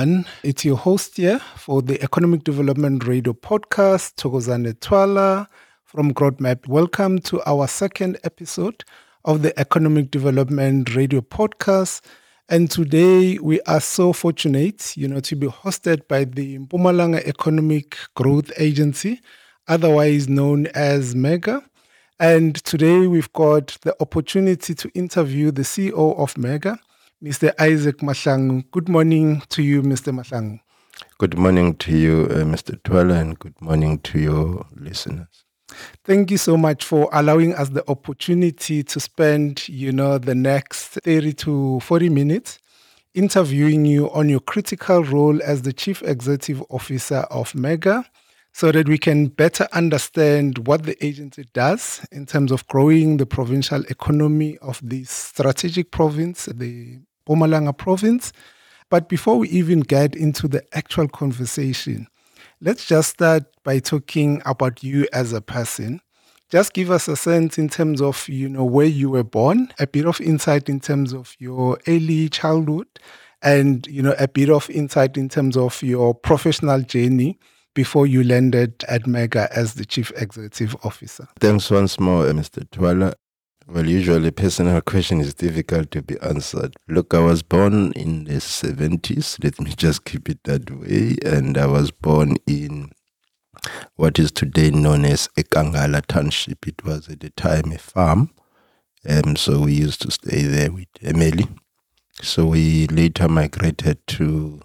Everyone. It's your host here for the Economic Development Radio podcast, Thokozane Twala from GrowthMap. Welcome to our second episode of the Economic Development Radio podcast. And today we are so fortunate, you know, to be hosted by the Mpumalanga Economic Growth Agency, otherwise known as MEGA. And today we've got the opportunity to interview the CEO of MEGA, Mr. Isaac Mahlangu. Good morning to you, Mr. Mahlangu. Good morning to you, uh, Mr. Twala, and good morning to your listeners. Thank you so much for allowing us the opportunity to spend, you know, the next 30 to 40 minutes interviewing you on your critical role as the Chief Executive Officer of MEGA so that we can better understand what the agency does in terms of growing the provincial economy of this strategic province, the Mpumalanga province. But before we even get into the actual conversation, let's just start by talking about you as a person. Just give us a sense in terms of, you know, where you were born, a bit of insight in terms of your early childhood, and, you know, a bit of insight in terms of your professional journey before you landed at Mega as the Chief Executive Officer. Thanks once more, uh, Mr. Twala. Well, usually personal question is difficult to be answered. Look, I was born in the 70s. Let me just keep it that way. And I was born in what is today known as Ekangala Township. It was at the time a farm. Um, so we used to stay there with Emily. So we later migrated to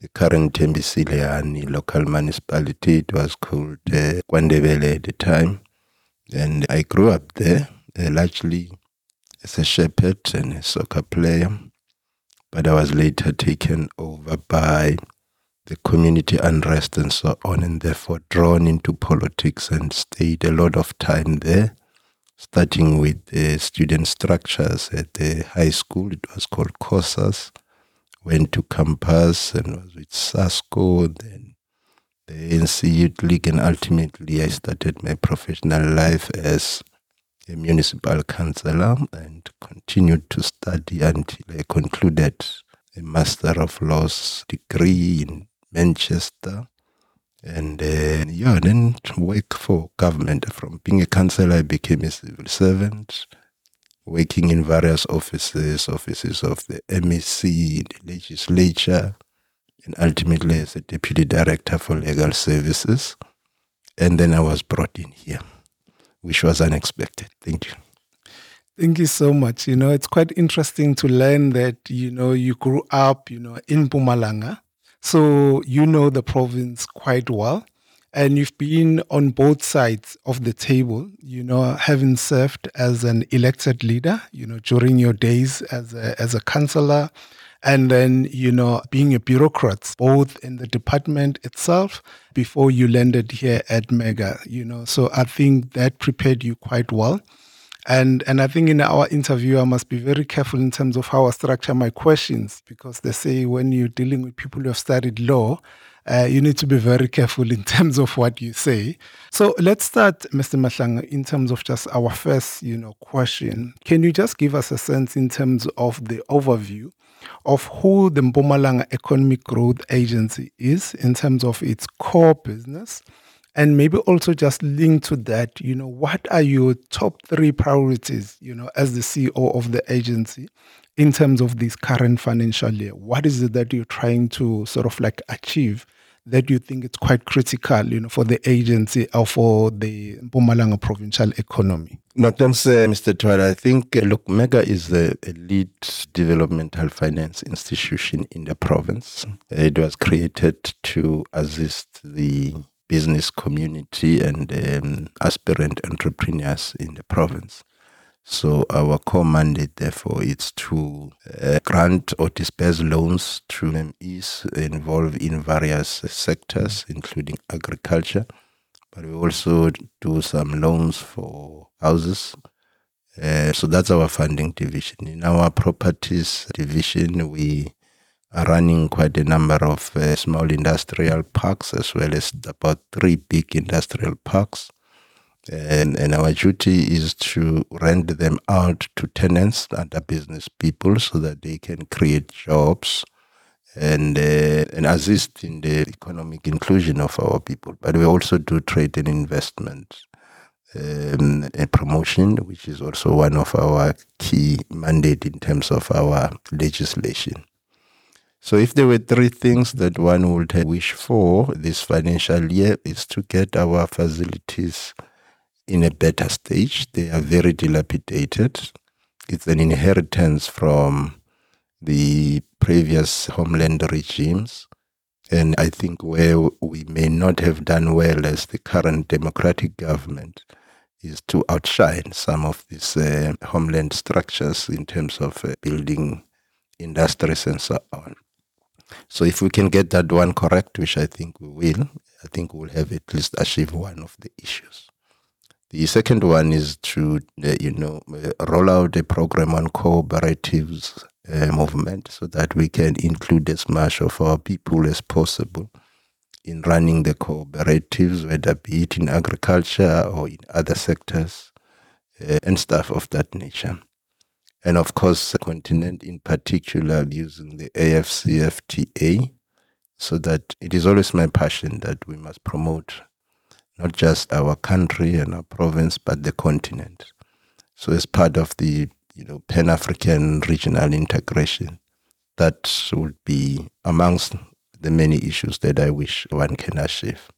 the current Thembisile Hani local municipality. It was called uh, at the time. And I grew up there uh, largely as a shepherd and a soccer player, but I was later taken over by the community unrest and so on, and therefore drawn into politics and stayed a lot of time there, starting with the student structures at the high school. It was called COSAS. Went to campus and was with SASCO, then the ANC Youth League, and ultimately I started my professional life as a municipal councillor and continued to study until I concluded a Master of Laws degree in Manchester. And uh, yeah, then work for government. From being a councillor, I became a civil servant, working in various offices, offices of the MEC, the legislature, and ultimately as a deputy director for legal services. And then I was brought in here which was unexpected. Thank you. Thank you so much. You know, it's quite interesting to learn that, you know, you grew up, you know, in Mpumalanga. So you know the province quite well. And you've been on both sides of the table, you know, having served as an elected leader, you know, during your days as a, as a councillor, and then, you know, being a bureaucrat, both in the department itself before you landed here at Mega, you know. So I think that prepared you quite well. And and I think in our interview, I must be very careful in terms of how I structure my questions because they say when you're dealing with people who have studied law, uh, you need to be very careful in terms of what you say. So let's start, Mr. Mahlangu, in terms of just our first, you know, question. Can you just give us a sense in terms of the overview of who the Mpumalanga Economic Growth Agency is in terms of its core business? And maybe also just link to that, you know, what are your top three priorities, you know, as the CEO of the agency in terms of this current financial year? What is it that you're trying to sort of like achieve that you think it's quite critical, you know, for the agency or for the Mpumalanga provincial economy? No, thanks, uh, Mr. Twala. I think, uh, look, MEGA is the lead developmental finance institution in the province. It was created to assist the business community and um, aspirant entrepreneurs in the province. So our core mandate, therefore, is to uh, grant or disperse loans to MSMEs involved in various sectors, including agriculture. But we also do some loans for houses. Uh, so that's our funding division. In our properties division, we are running quite a number of uh, small industrial parks as well as about three big industrial parks and, and our duty is to rent them out to tenants and business people so that they can create jobs and uh, and assist in the economic inclusion of our people. But we also do trade and investment um, and promotion, which is also one of our key mandate in terms of our legislation. So, if there were three things that one would wish for this financial year, is to get our facilities in a better stage. They are very dilapidated. It's an inheritance from the previous homeland regimes. And I think where we may not have done well as the current democratic government is to outshine some of these uh, homeland structures in terms of uh, building industries and so on. So if we can get that one correct, which I think we will, I think we'll have at least achieved one of the issues. The second one is to, uh, you know, uh, roll out a program on cooperatives uh, movement so that we can include as much of our people as possible in running the cooperatives, whether be it in agriculture or in other sectors uh, and stuff of that nature. And of course, the continent in particular using the AFCFTA, so that it is always my passion that we must promote not just our country and our province, but the continent. So as part of the you know Pan-African regional integration, that would be amongst the many issues that I wish one can achieve.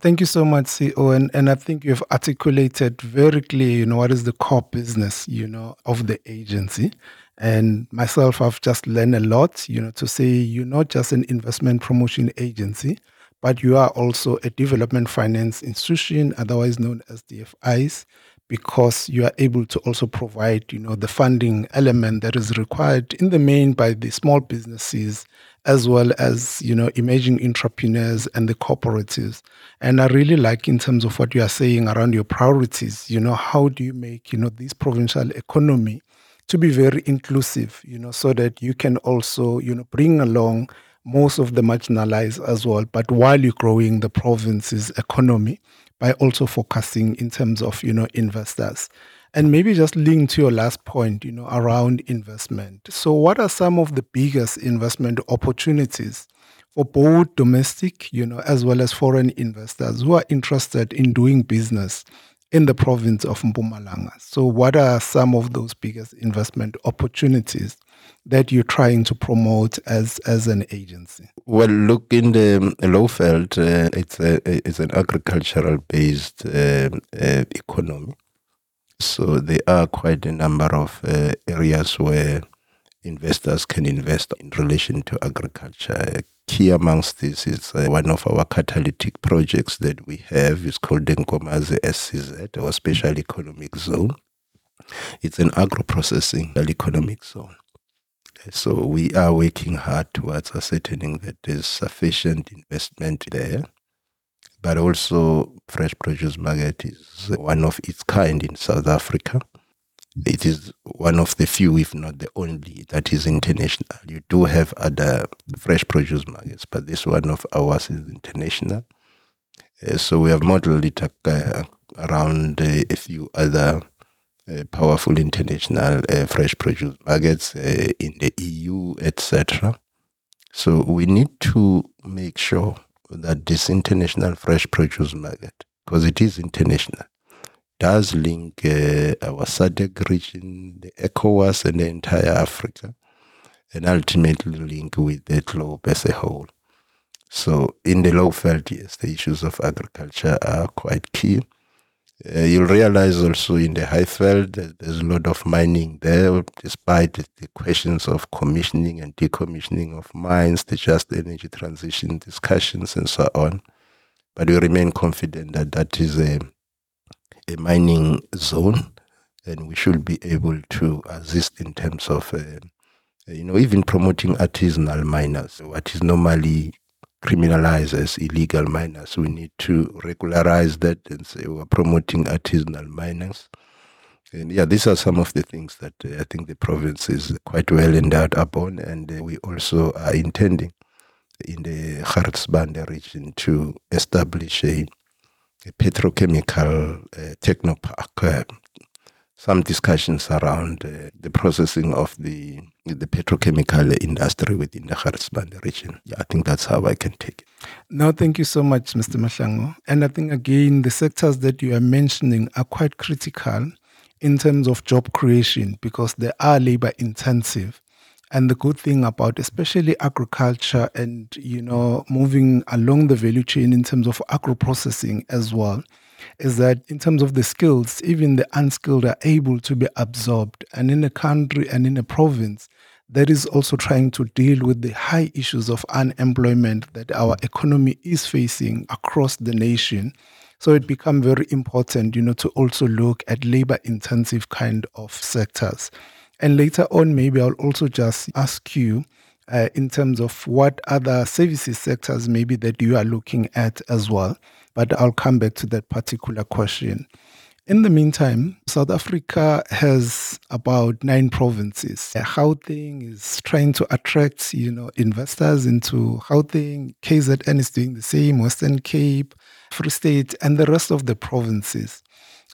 Thank you so much, CEO. And, and I think you've articulated very clear, you know, what is the core business, you know, of the agency. And myself, I've just learned a lot, you know, to say you're not just an investment promotion agency, but you are also a development finance institution, otherwise known as DFIs, because you are able to also provide, you know, the funding element that is required in the main by the small businesses as well as, you know, emerging entrepreneurs and the cooperatives. And I really like in terms of what you are saying around your priorities, you know, how do you make, you know, this provincial economy to be very inclusive, you know, so that you can also, you know, bring along most of the marginalized as well, but while you're growing the province's economy by also focusing in terms of, you know, investors. And maybe just link to your last point, you know, around investment. So what are some of the biggest investment opportunities for both domestic, you know, as well as foreign investors who are interested in doing business in the province of Mpumalanga? So what are some of those biggest investment opportunities that you're trying to promote as as an agency? Well, look in the Lowveld, uh, it's a it's an agricultural based uh, uh, economy, so there are quite a number of uh, areas where investors can invest in relation to agriculture. Key amongst this is uh, one of our catalytic projects that we have is called the Nkomazi SEZ, or Special Economic Zone. It's an agro-processing economic zone. So we are working hard towards ascertaining that there's sufficient investment there, but also fresh produce market is one of its kind in South Africa. It is one of the few, if not the only, that is international. You do have other fresh produce markets, but this one of ours is international. Uh, so we have modeled it uh, around uh, a few other powerful international uh, fresh produce markets uh, in the EU, etc. So we need to make sure that this international fresh produce market, because it is international, does link uh, our SADC region, the ECOWAS, and the entire Africa, and ultimately link with the globe as a whole. So in the Lowveld, yes, the issues of agriculture are quite key. Uh, you'll realize also in the Highveld there's a lot of mining there, despite the questions of commissioning and decommissioning of mines, the just energy transition discussions, and so on. But we remain confident that that is a, a mining zone, and we should be able to assist in terms of, uh, you know, even promoting artisanal miners, what is normally criminalize as illegal miners. We need to regularize that and say we're promoting artisanal miners. And yeah, these are some of the things that uh, I think the province is quite well endowed upon, and uh, we also are intending in the Gert Sibande region to establish a, a petrochemical uh, technopark. Uh, some discussions around uh, the processing of the the petrochemical industry within the Gert Sibande region. Yeah, I think that's how I can take it. No, thank you so much, Mr. Mahlangu. And I think again, the sectors that you are mentioning are quite critical in terms of job creation because they are labor intensive. And the good thing about especially agriculture and you know moving along the value chain in terms of agro processing as well is that in terms of the skills, even the unskilled are able to be absorbed. And in a country and in a province that is also trying to deal with the high issues of unemployment that our economy is facing across the nation. So it become very important, you know, to also look at labor intensive kind of sectors. And later on, maybe I'll also just ask you uh, in terms of what other services sectors maybe that you are looking at as well but I'll come back to that particular question. In the meantime, South Africa has about nine provinces. Gauteng is trying to attract, you know, investors into Gauteng. KZN is doing the same. Western Cape, Free State, and the rest of the provinces.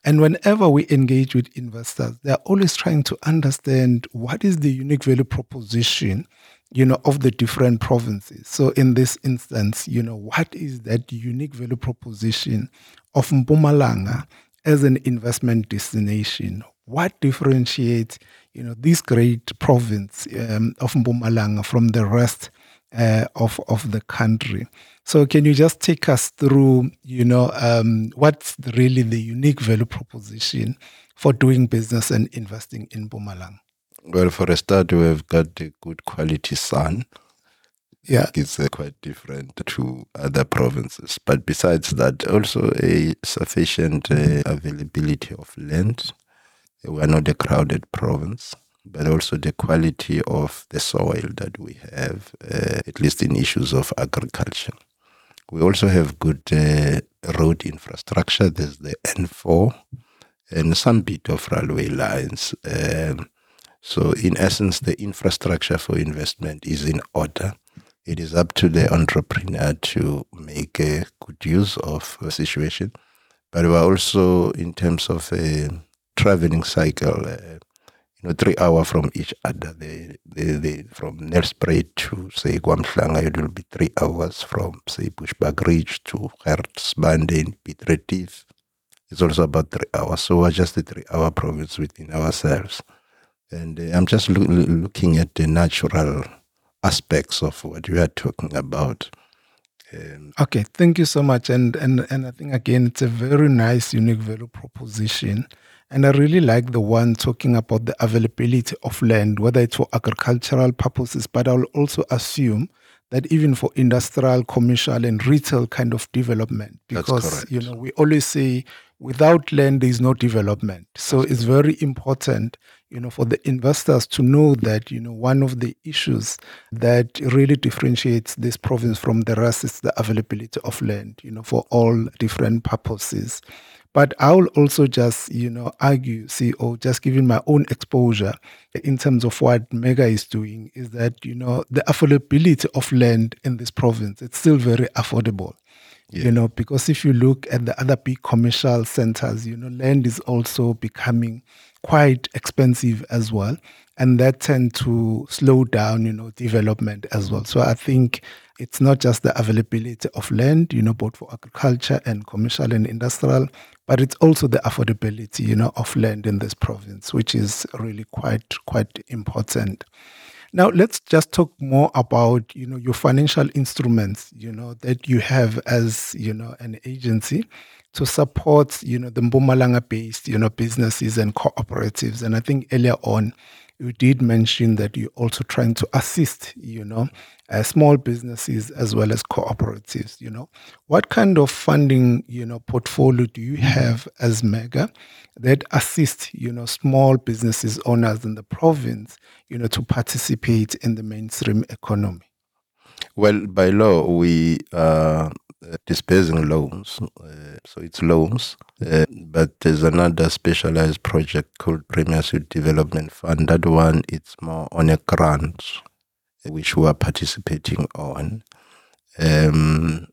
And whenever we engage with investors, they're always trying to understand what is the unique value proposition you know, of the different provinces. So in this instance, you know, what is that unique value proposition of Mpumalanga as an investment destination? What differentiates, you know, this great province um, of Mpumalanga from the rest uh, of of the country? So can you just take us through, you know, um, what's really the unique value proposition for doing business and investing in Mpumalanga? Well, for a start, we've got a good quality sun. Yeah. It's uh, quite different to other provinces. But besides that, also a sufficient uh, availability of land. We're not a crowded province, but also the quality of the soil that we have, uh, at least in issues of agriculture. We also have good uh, road infrastructure. There's the N4 and some bit of railway lines. Um, so, in essence, the infrastructure for investment is in order. It is up to the entrepreneur to make a good use of a situation. But we're also, in terms of a traveling cycle, uh, you know, three hours from each other. The, the, the, from Nelspruit to, say, KwaMhlanga, it will be three hours from, say, Bushbuckridge to Gert Sibande in Piet Retief. It's also about three hours. So we're just a three hour province within ourselves. And uh, I'm just lo- looking at the natural aspects of what you are talking about. Um, okay, thank you so much. And, and, and I think, again, it's a very nice, unique value proposition. And I really like the one talking about the availability of land, whether it's for agricultural purposes, but I'll also assume that even for industrial, commercial, and retail kind of development, because you know we always say without land there is no development. So That's it's correct. very important, you know, for the investors to know that you know one of the issues that really differentiates this province from the rest is the availability of land, you know, for all different purposes. But I will also just, you know, argue, see, or just giving my own exposure in terms of what Mega is doing, is that, you know, the affordability of land in this province, it's still very affordable. Yeah. You know, because if you look at the other big commercial centers, you know, land is also becoming quite expensive as well. And that tend to slow down, you know, development as well. So I think it's not just the availability of land, you know, both for agriculture and commercial and industrial, but it's also the affordability, you know, of land in this province, which is really quite quite important. Now let's just talk more about you know your financial instruments, you know, that you have as you know an agency to support you know the Mpumalanga based you know businesses and cooperatives. And I think earlier on you did mention that you're also trying to assist, you know, uh, small businesses as well as cooperatives, you know. What kind of funding, you know, portfolio do you have as Mega that assist, you know, small businesses owners in the province, you know, to participate in the mainstream economy? Well, by law, we uh, dispersing loans. Uh, so it's loans. Uh, but there's another specialized project called Premier Suite Development Fund. That one, it's more on a grant, which we are participating on. Um,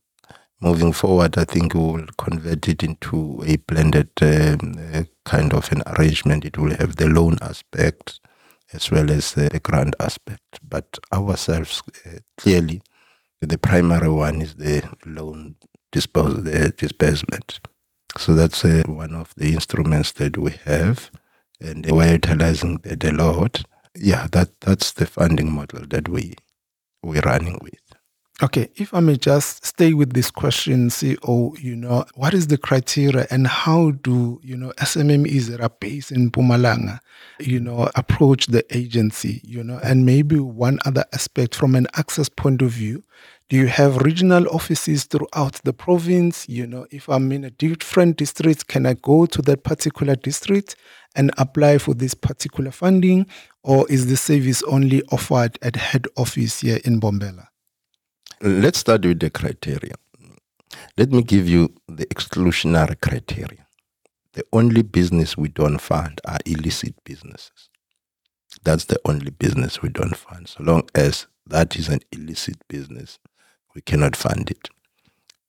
moving forward, I think we will convert it into a blended um, uh, kind of an arrangement. It will have the loan aspect as well as the grant aspect. But ourselves, uh, clearly, the primary one is the loan dispose, the disbursement. So that's uh, one of the instruments that we have, and we're utilizing that a lot. Yeah, that that's the funding model that we we're running with. Okay, if I may just stay with this question, CEO, you know, what is the criteria and how do, you know, SMMEs that are based in Mpumalanga, you know, approach the agency, you know, and maybe one other aspect from an access point of view, do you have regional offices throughout the province? You know, if I'm in a different district, can I go to that particular district and apply for this particular funding? Or is the service only offered at head office here in Mbombela? Let's start with the criteria. Let me give you the exclusionary criteria. The only business we don't fund are illicit businesses. That's the only business we don't fund. So long as that is an illicit business, we cannot fund it.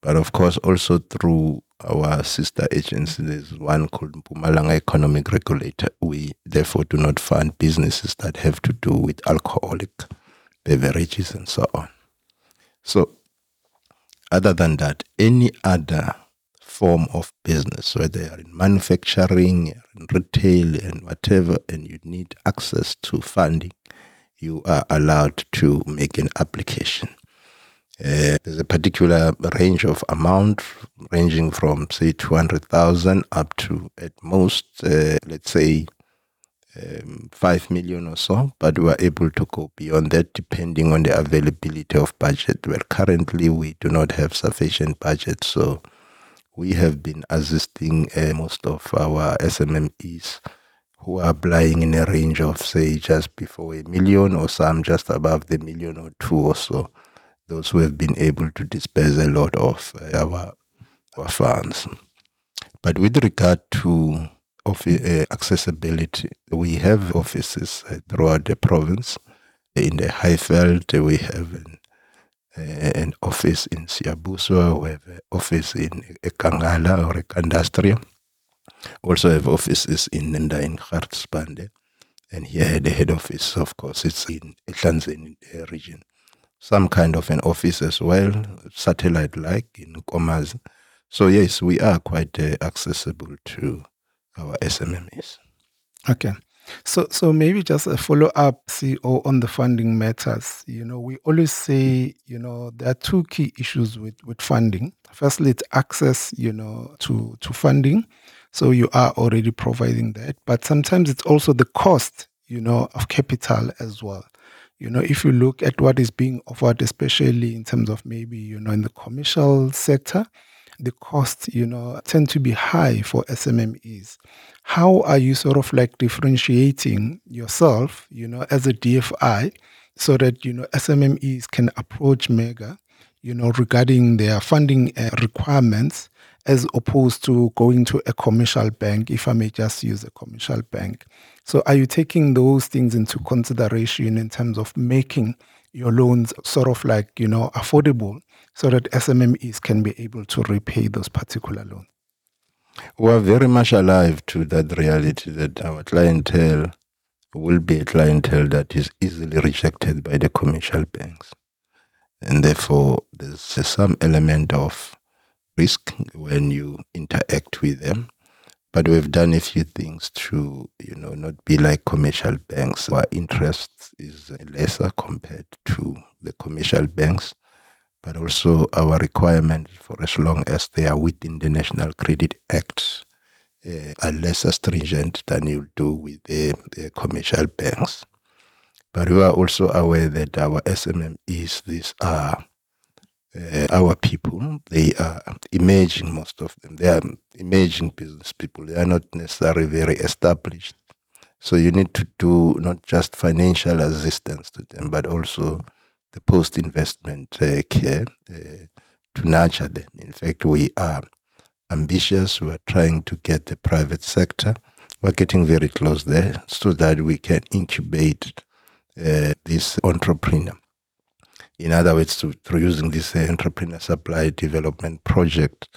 But of course, also through our sister agency, there's one called Mpumalanga Economic Regulator. We therefore do not fund businesses that have to do with alcoholic beverages and so on. So, other than that, any other form of business, whether you're in manufacturing, in retail, and whatever, and you need access to funding, you are allowed to make an application. Uh, there's a particular range of amount ranging from say 200,000 up to at most, uh, let's say um, 5 million or so, but we are able to go beyond that depending on the availability of budget. Well, currently we do not have sufficient budget, so we have been assisting uh, most of our SMMEs who are applying in a range of, say, just before a million or some just above the million or two or so. Those who have been able to disperse a lot of uh, our, our funds. But with regard to of uh, accessibility. We have offices uh, throughout the province. In the Highveld, we have an, uh, an office in Siyabuswa, we have an office in Ekangala or Ekandustria. Also have offices in Nenda in Gert Sibande. And here the head office, of course, it's in Ehlanzeni region. Some kind of an office as well, satellite-like in Nkomazi. So yes, we are quite uh, accessible to our SMMEs. Okay. So, so maybe just a follow up, CEO, on the funding matters. You know, we always say, you know, there are two key issues with, with funding. Firstly, it's access, you know, to, to funding. So you are already providing that. But sometimes it's also the cost, you know, of capital as well. You know, if you look at what is being offered, especially in terms of maybe, you know, in the commercial sector, the costs, you know, tend to be high for SMMEs. How are you sort of like differentiating yourself, you know, as a DFI so that, you know, SMMEs can approach MEGA, you know, regarding their funding uh, requirements as opposed to going to a commercial bank, if I may just use a commercial bank. So are you taking those things into consideration in terms of making your loans sort of like, you know, affordable so that SMMEs can be able to repay those particular loans? We are very much alive to that reality that our clientele will be a clientele that is easily rejected by the commercial banks. And therefore, there's some element of risk when you interact with them. But we've done a few things to, you know, not be like commercial banks. Our interest is lesser compared to the commercial banks but also our requirement for as long as they are within the National Credit Act uh, are less stringent than you do with the, the, commercial banks. But we are also aware that our SMMEs, these are uh, our people. They are emerging, most of them. They are emerging business people. They are not necessarily very established. So you need to do not just financial assistance to them, but also the post investment uh, care uh, to nurture them. In fact, we are ambitious. We are trying to get the private sector. We're getting very close there so that we can incubate uh, this entrepreneur. In other words, to, through using this uh, entrepreneur supply development project,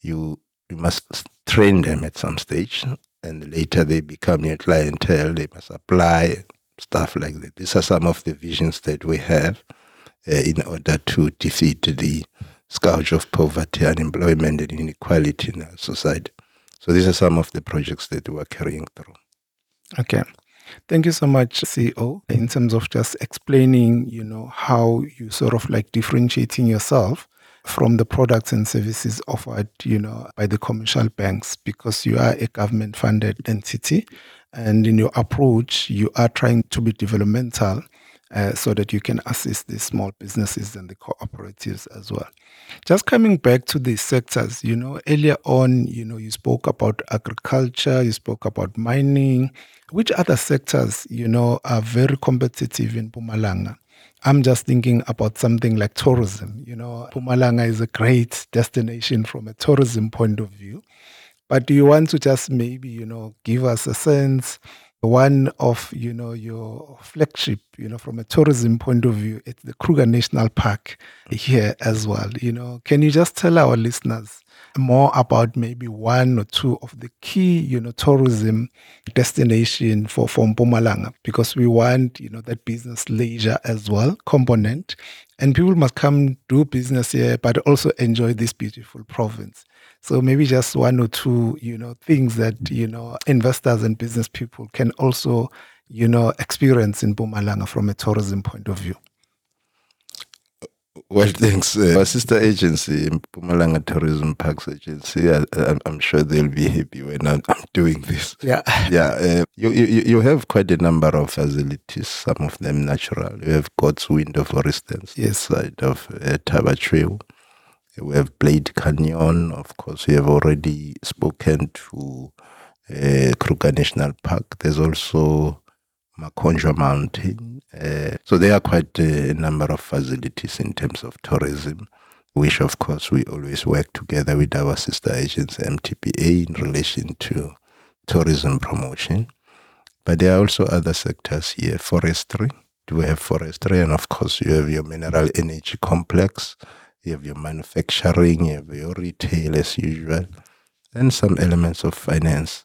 you you must train them at some stage, and later they become your clientele. They must apply stuff like that. These are some of the visions that we have uh, in order to defeat the scourge of poverty, unemployment, and inequality in our society. So these are some of the projects that we are carrying through. Okay. Thank you so much, CEO, in terms of just explaining, you know, how you sort of like differentiating yourself from the products and services offered, you know, by the commercial banks because you are a government funded entity and in your approach you are trying to be developmental uh, so that you can assist the small businesses and the cooperatives as well. Just coming back to the sectors, you know, earlier on, you know, you spoke about agriculture, you spoke about mining. Which other sectors, you know, are very competitive in Mpumalanga? I'm just thinking about something like tourism. You know, Mpumalanga is a great destination from a tourism point of view. But do you want to just maybe, you know, give us a sense one of you know your flagship you know from a tourism point of view it's the kruger national park here as well you know can you just tell our listeners more about maybe one or two of the key you know tourism destination for for Mpumalanga because we want you know that business leisure as well component and people must come do business here but also enjoy this beautiful province so maybe just one or two, you know, things that, you know, investors and business people can also, you know, experience in Mpumalanga from a tourism point of view. Well, thanks. Uh, our sister agency, Mpumalanga Tourism Parks Agency, I, am sure they'll be happy when I'm, doing this. Yeah. Yeah. Uh, you, you, you have quite a number of facilities, some of them natural. You have God's Window, for instance, yes. side of uh, Thaba Trail. We have Blyde Canyon, of course. We have already spoken to uh, Kruger National Park. There's also Makhonjwa Mountain. Uh, so there are quite a number of facilities in terms of tourism, which of course we always work together with our sister agents, MTPA, in relation to tourism promotion. But there are also other sectors here, forestry. Do we have forestry? And of course, you have your mineral energy complex you have your manufacturing, you have your retail as usual, and some elements of finance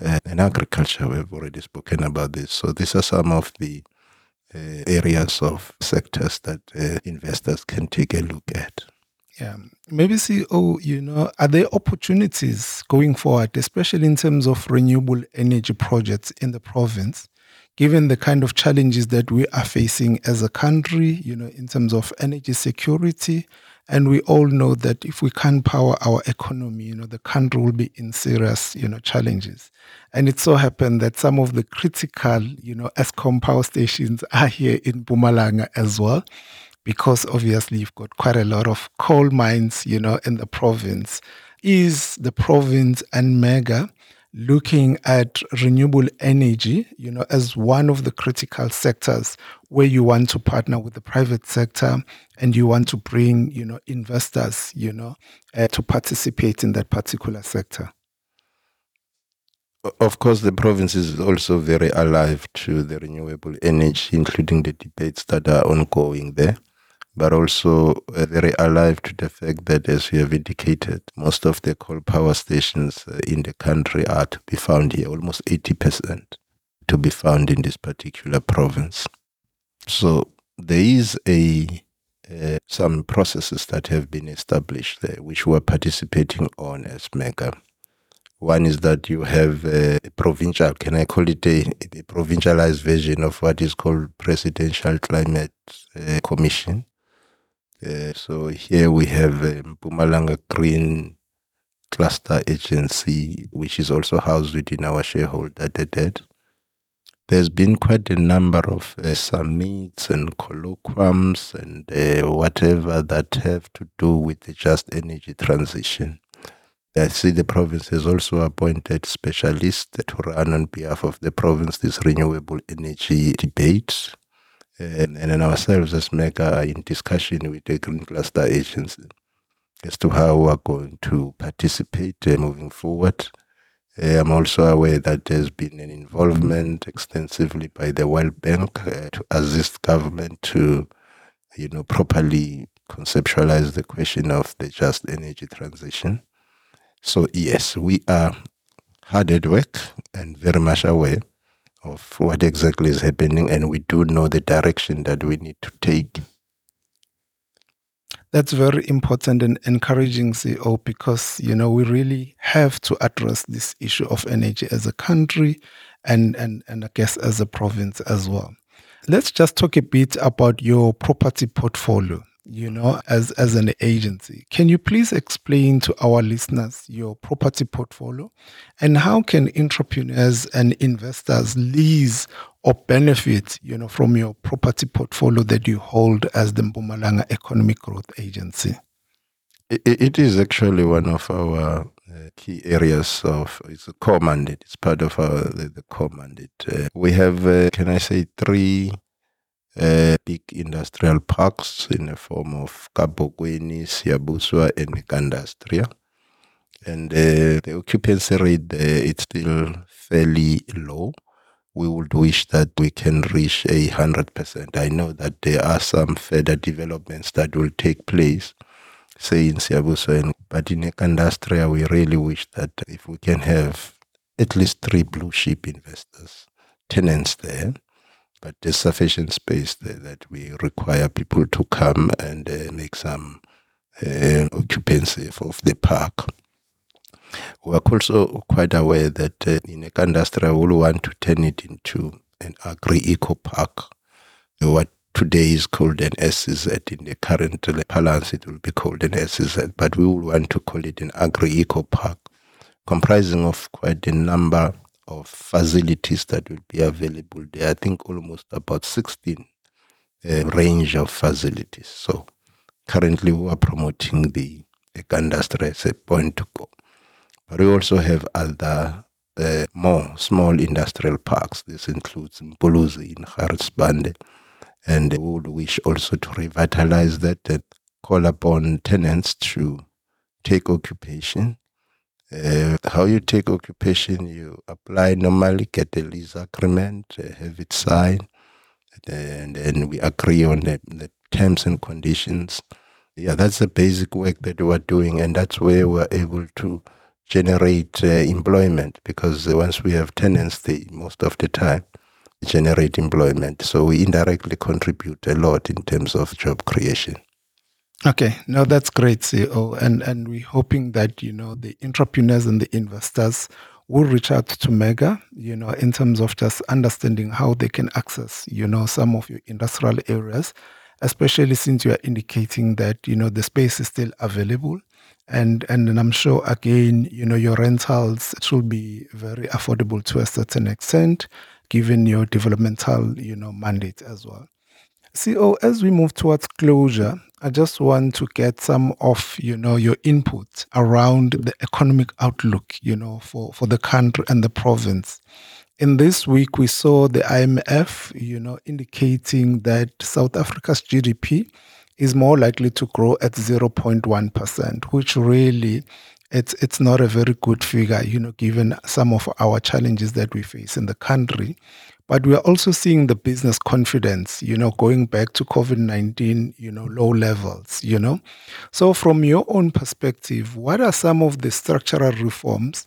uh, and agriculture. We've already spoken about this. So these are some of the uh, areas of sectors that uh, investors can take a look at. Yeah, maybe CEO, you know, are there opportunities going forward, especially in terms of renewable energy projects in the province? given the kind of challenges that we are facing as a country, you know, in terms of energy security, and we all know that if we can't power our economy, you know, the country will be in serious, you know, challenges. And it so happened that some of the critical, you know, Eskom power stations are here in Mpumalanga as well, because obviously you've got quite a lot of coal mines, you know, in the province. Is the province and mega looking at renewable energy, you know, as one of the critical sectors where you want to partner with the private sector and you want to bring, you know, investors, you know, uh, to participate in that particular sector. Of course, the province is also very alive to the renewable energy, including the debates that are ongoing there but also uh, very alive to the fact that, as you have indicated, most of the coal power stations uh, in the country are to be found here, almost 80% to be found in this particular province. So there is a uh, some processes that have been established there, which we're participating on as MEGA. One is that you have a provincial, can I call it a, a provincialized version of what is called Presidential Climate uh, Commission, uh, so here we have um, Mpumalanga Green Cluster Agency, which is also housed within our shareholder, the DED. There's been quite a number of uh, summits and colloquiums and uh, whatever that have to do with the just energy transition. I see the province has also appointed specialists to run on behalf of the province this renewable energy debate and, and ourselves as MEGA are in discussion with the Green Cluster Agency as to how we're going to participate uh, moving forward. Uh, I'm also aware that there's been an involvement extensively by the World Bank uh, to assist government to you know, properly conceptualize the question of the just energy transition. So yes, we are hard at work and very much aware of what exactly is happening, and we do know the direction that we need to take. That's very important and encouraging, CEO, because you know we really have to address this issue of energy as a country, and and and I guess as a province as well. Let's just talk a bit about your property portfolio you know, as, as an agency. Can you please explain to our listeners your property portfolio and how can entrepreneurs and investors lease or benefit, you know, from your property portfolio that you hold as the Mpumalanga Economic Growth Agency? it, it is actually one of our uh, key areas of it's a core mandate. It's part of our the, the core mandate. Uh, we have, uh, can I say, three uh, big industrial parks in the form of Kabokweni, Siyabuswa, and Mekandastria. And uh, the occupancy rate there it's still fairly low. We would wish that we can reach a hundred percent. I know that there are some further developments that will take place, say in Siyabuswa, but in Mekandastria, we really wish that if we can have at least three blue chip investors, tenants there, but there's sufficient space that we require people to come and uh, make some uh, occupancy of the park. We are also quite aware that uh, in Mekandastria we want to turn it into an agri-eco park. What today is called an SEZ. In the current balance, it will be called an SEZ, but we will want to call it an agri-eco park, comprising of quite a number of facilities that will be available there. I think almost about 16 uh, range of facilities. So currently we are promoting the industry as a point to go. But we also have other uh, more small industrial parks. This includes Mpuluzi in Gert Sibande. And we would wish also to revitalize that and call upon tenants to take occupation uh, how you take occupation, you apply normally, get a lease agreement, uh, have it signed, and then we agree on the, the terms and conditions. Yeah, that's the basic work that we're doing, and that's where we're able to generate uh, employment because once we have tenants, they most of the time generate employment. So we indirectly contribute a lot in terms of job creation. Okay, no, that's great, CEO, and and we're hoping that you know the entrepreneurs and the investors will reach out to Mega, you know, in terms of just understanding how they can access, you know, some of your industrial areas, especially since you are indicating that you know the space is still available, and and, and I'm sure again, you know, your rentals should be very affordable to a certain extent, given your developmental, you know, mandate as well. CEO, oh, as we move towards closure, I just want to get some of, you know, your input around the economic outlook, you know, for, for the country and the province. In this week, we saw the IMF, you know, indicating that South Africa's GDP is more likely to grow at 0.1%, which really it's it's not a very good figure, you know, given some of our challenges that we face in the country. But we are also seeing the business confidence, you know, going back to COVID 19, you know, low levels, you know. So, from your own perspective, what are some of the structural reforms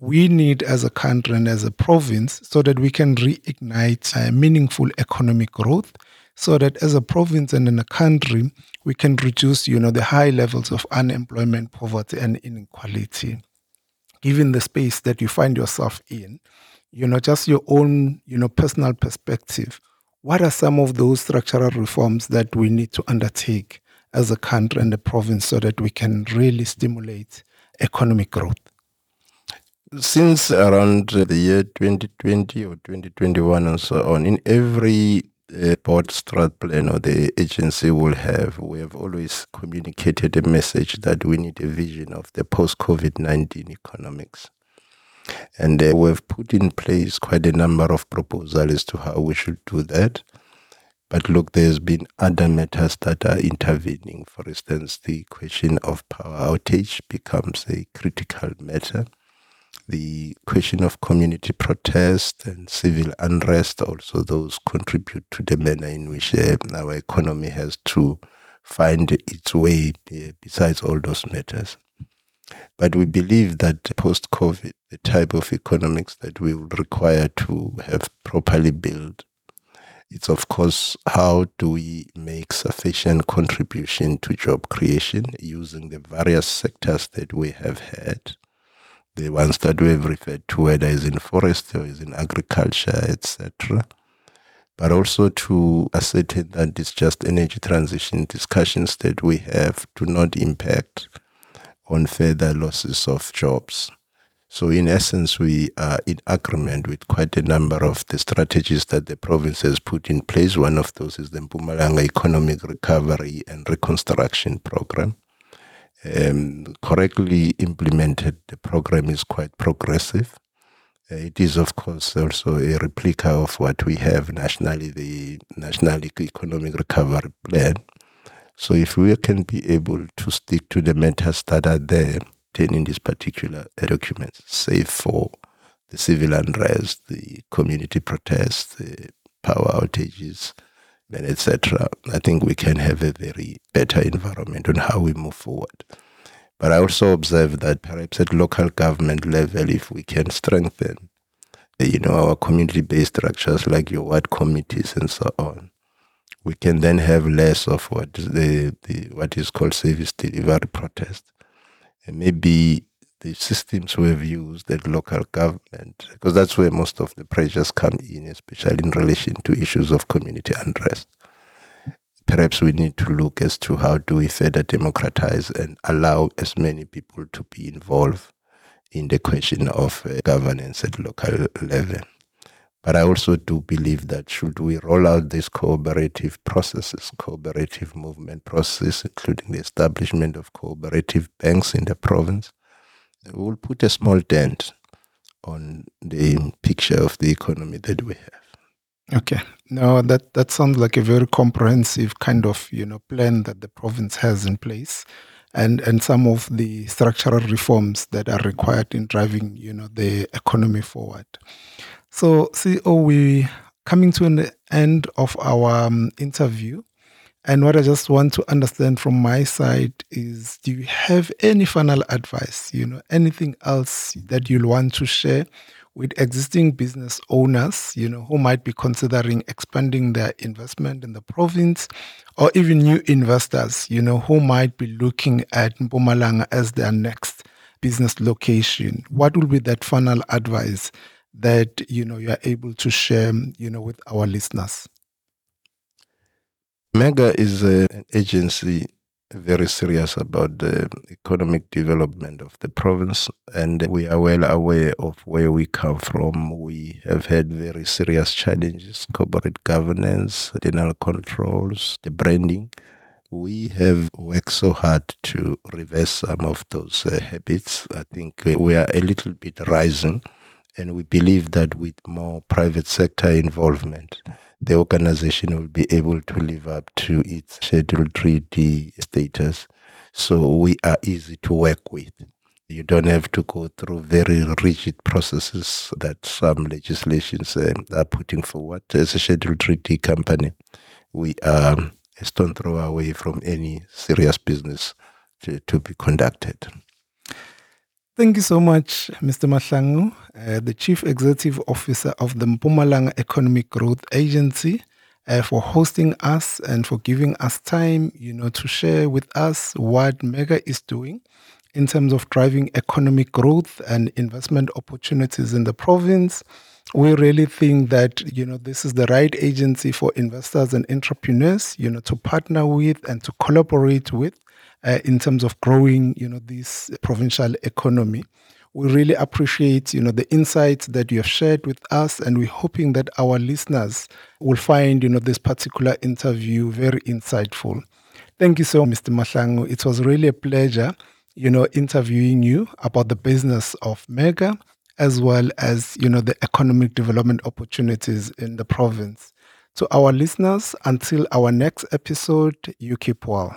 we need as a country and as a province so that we can reignite uh, meaningful economic growth? So that as a province and in a country, we can reduce, you know, the high levels of unemployment, poverty, and inequality. Given the space that you find yourself in, you know, just your own, you know, personal perspective, what are some of those structural reforms that we need to undertake as a country and a province so that we can really stimulate economic growth? Since around the year 2020 or 2021 and so on, in every uh, board strat plan or the agency will have, we have always communicated a message that we need a vision of the post COVID 19 economics. And uh, we've put in place quite a number of proposals as to how we should do that. But look, there's been other matters that are intervening. For instance, the question of power outage becomes a critical matter. the question of community protest and civil unrest, also those contribute to the manner in which uh, our economy has to find its way uh, besides all those matters. But we believe that post COVID, the type of economics that we would require to have properly built, it's of course how do we make sufficient contribution to job creation using the various sectors that we have had, the ones that we have referred to, whether it's in forestry or is in agriculture, etc but also to ascertain that it's just energy transition discussions that we have do not impact on further losses of jobs. So, in essence, we are in agreement with quite a number of the strategies that the province has put in place. One of those is the Mpumalanga Economic Recovery and Reconstruction Program. Um, correctly implemented, the program is quite progressive. Uh, it is, of course, also a replica of what we have nationally, the National Economic Recovery Plan. So if we can be able to stick to the matters that are there in these particular documents, save for the civil unrest, the community protests, the power outages, and etc., I think we can have a very better environment on how we move forward. But I also observe that perhaps at local government level, if we can strengthen, you know, our community-based structures like your ward committees and so on, we can then have less of what the, the what is called service delivery protest. And maybe the systems we have used at local government, because that's where most of the pressures come in, especially in relation to issues of community unrest. Perhaps we need to look as to how do we further democratize and allow as many people to be involved in the question of uh, governance at local level. But I also do believe that should we roll out these cooperative processes, cooperative movement processes, including the establishment of cooperative banks in the province, we will put a small dent on the picture of the economy that we have. Okay. Now that that sounds like a very comprehensive kind of you know plan that the province has in place, and and some of the structural reforms that are required in driving you know the economy forward. So, CEO, we coming to an end of our um, interview. And what I just want to understand from my side is do you have any final advice, you know, anything else that you'll want to share with existing business owners, you know, who might be considering expanding their investment in the province or even new investors, you know, who might be looking at Mpumalanga as their next business location? What will be that final advice that you know you are able to share you know with our listeners? Mega is a, an agency very serious about the economic development of the province and we are well aware of where we come from. We have had very serious challenges corporate governance internal controls the branding. We have worked so hard to reverse some of those uh, habits. I think we are a little bit rising and we believe that with more private sector involvement, the organization will be able to live up to its Schedule 3D status. So we are easy to work with. You don't have to go through very rigid processes that some legislations uh, are putting forward. As a Schedule 3D company, we are a stone throw away from any serious business to, to be conducted. Thank you so much, Mr. Mahlangu, uh, the Chief Executive Officer of the Mpumalanga Economic Growth Agency, uh, for hosting us and for giving us time, you know, to share with us what Mega is doing in terms of driving economic growth and investment opportunities in the province. We really think that, you know, this is the right agency for investors and entrepreneurs, you know, to partner with and to collaborate with uh, in terms of growing, you know, this provincial economy. We really appreciate, you know, the insights that you have shared with us, and we're hoping that our listeners will find, you know, this particular interview very insightful. Thank you so, Mr. Mahlangu. It was really a pleasure, you know, interviewing you about the business of Mega as well as, you know, the economic development opportunities in the province. To our listeners, until our next episode, you keep well.